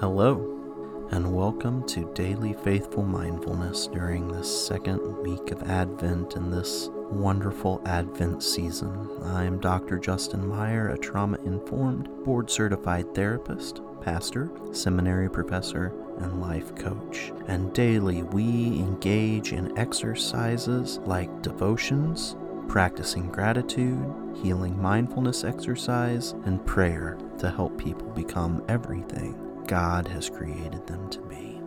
Hello, and welcome to Daily Faithful Mindfulness during this second week of Advent in this wonderful Advent season. I am Dr. Justin Meyer, a trauma informed, board certified therapist, pastor, seminary professor, and life coach. And daily we engage in exercises like devotions, practicing gratitude, healing mindfulness exercise, and prayer to help people become everything God has created them to be.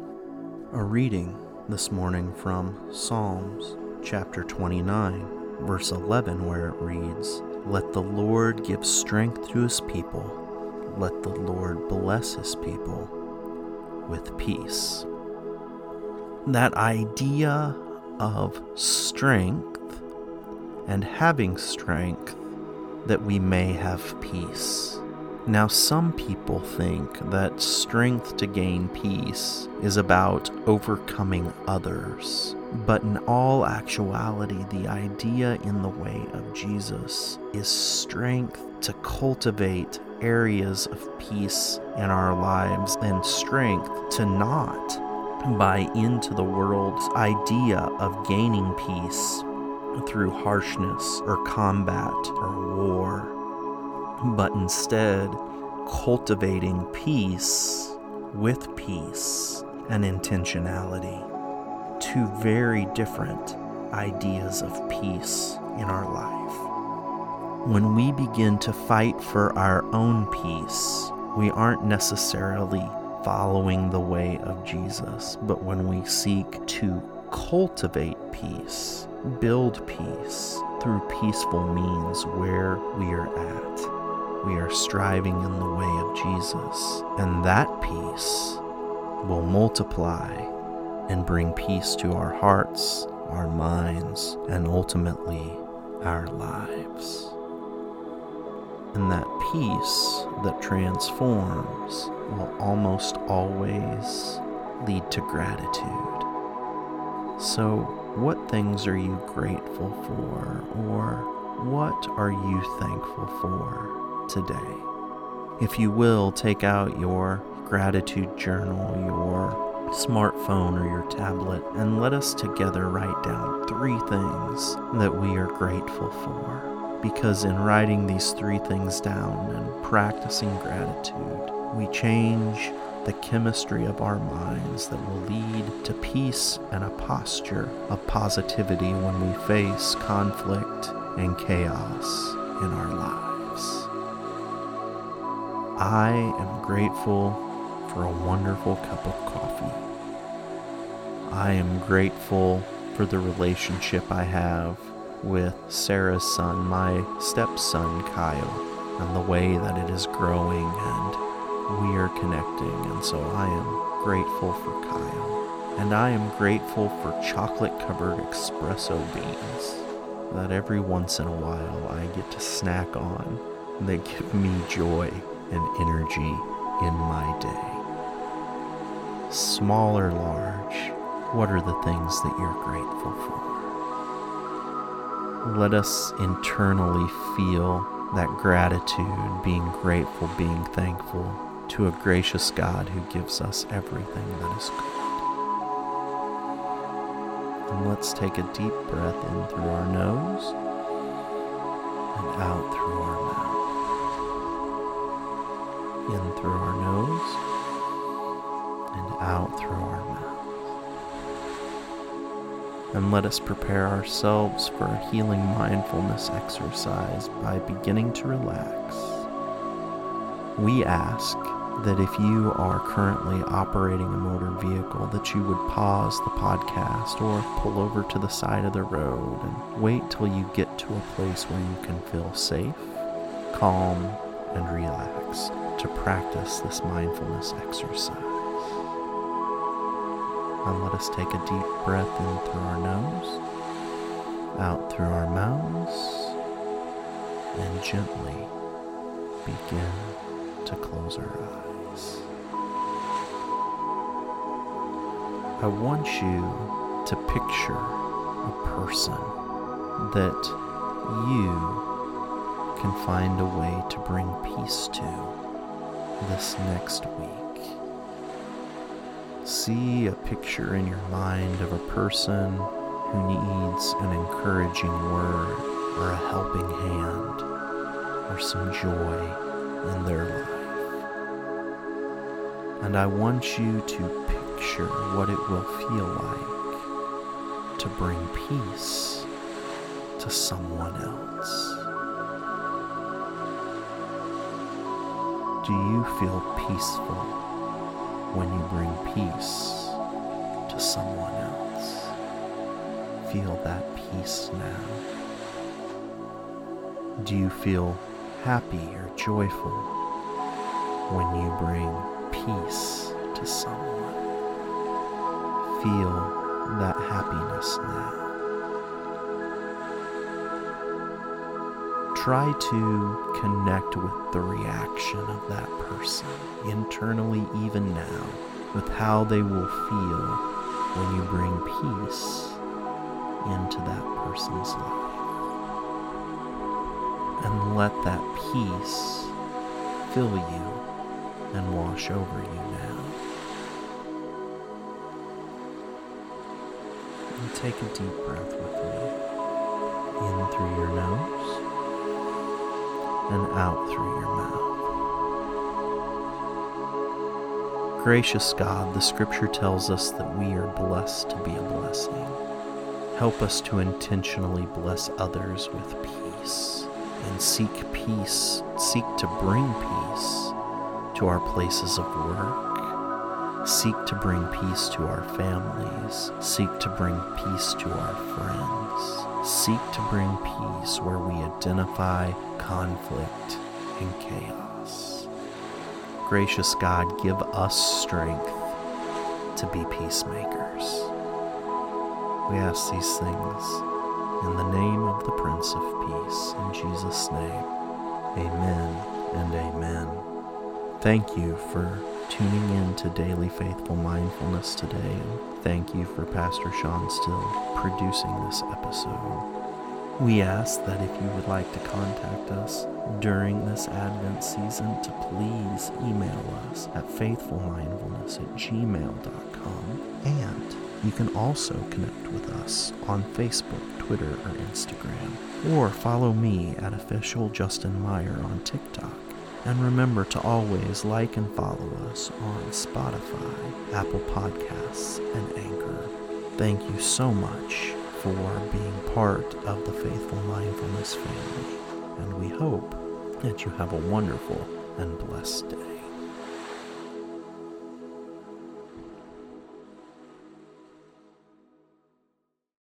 A reading this morning from Psalms chapter 29, verse 11, where it reads, Let the Lord give strength to his people, let the Lord bless his people with peace. That idea of strength and having strength that we may have peace now, some people think that strength to gain peace is about overcoming others. But in all actuality, the idea in the way of Jesus is strength to cultivate areas of peace in our lives and strength to not buy into the world's idea of gaining peace through harshness or combat or war but instead cultivating peace with peace and intentionality. Two very different ideas of peace in our life. When we begin to fight for our own peace, we aren't necessarily following the way of Jesus, but when we seek to cultivate peace, build peace through peaceful means where we are at we are striving in the way of Jesus. And that peace will multiply and bring peace to our hearts, our minds, and ultimately our lives. And that peace that transforms will almost always lead to gratitude. So, what things are you grateful for, or what are you thankful for? Today. If you will, take out your gratitude journal, your smartphone, or your tablet, and let us together write down three things that we are grateful for. Because in writing these three things down and practicing gratitude, we change the chemistry of our minds that will lead to peace and a posture of positivity when we face conflict and chaos in our lives. I am grateful for a wonderful cup of coffee. I am grateful for the relationship I have with Sarah's son, my stepson Kyle, and the way that it is growing and we are connecting. And so I am grateful for Kyle. And I am grateful for chocolate covered espresso beans that every once in a while I get to snack on. They give me joy and energy in my day. Small or large, what are the things that you're grateful for? Let us internally feel that gratitude, being grateful, being thankful to a gracious God who gives us everything that is good. And let's take a deep breath in through our nose and out through our mouth in through our nose and out through our mouth. And let us prepare ourselves for a healing mindfulness exercise by beginning to relax. We ask that if you are currently operating a motor vehicle that you would pause the podcast or pull over to the side of the road and wait till you get to a place where you can feel safe, calm, and relax to practice this mindfulness exercise. And let us take a deep breath in through our nose, out through our mouths, and gently begin to close our eyes. I want you to picture a person that you can find a way to bring peace to this next week. See a picture in your mind of a person who needs an encouraging word or a helping hand or some joy in their life. And I want you to picture what it will feel like to bring peace to someone else. Do you feel peaceful when you bring peace to someone else? Feel that peace now. Do you feel happy or joyful when you bring peace to someone? Feel that happiness now. Try to connect with the reaction of that person internally, even now, with how they will feel when you bring peace into that person's life. And let that peace fill you and wash over you now. And take a deep breath with me in through your nose and out through your mouth. Gracious God, the scripture tells us that we are blessed to be a blessing. Help us to intentionally bless others with peace and seek peace, seek to bring peace to our places of work, seek to bring peace to our families, seek to bring peace to our friends, seek to bring peace where we identify conflict and chaos. Gracious God, give us strength to be peacemakers. We ask these things in the name of the Prince of Peace, in Jesus' name. Amen and amen. Thank you for tuning in to Daily Faithful Mindfulness today, thank you for Pastor Sean Still producing this episode. We ask that if you would like to contact us during this Advent season, to please email us at faithfulmindfulness at gmail.com. And you can also connect with us on Facebook, Twitter, or Instagram. Or follow me at official Justin Meyer on TikTok. And remember to always like and follow us on Spotify, Apple Podcasts, and Anchor. Thank you so much for being part of the Faithful Mindfulness family, and we hope that you have a wonderful and blessed day.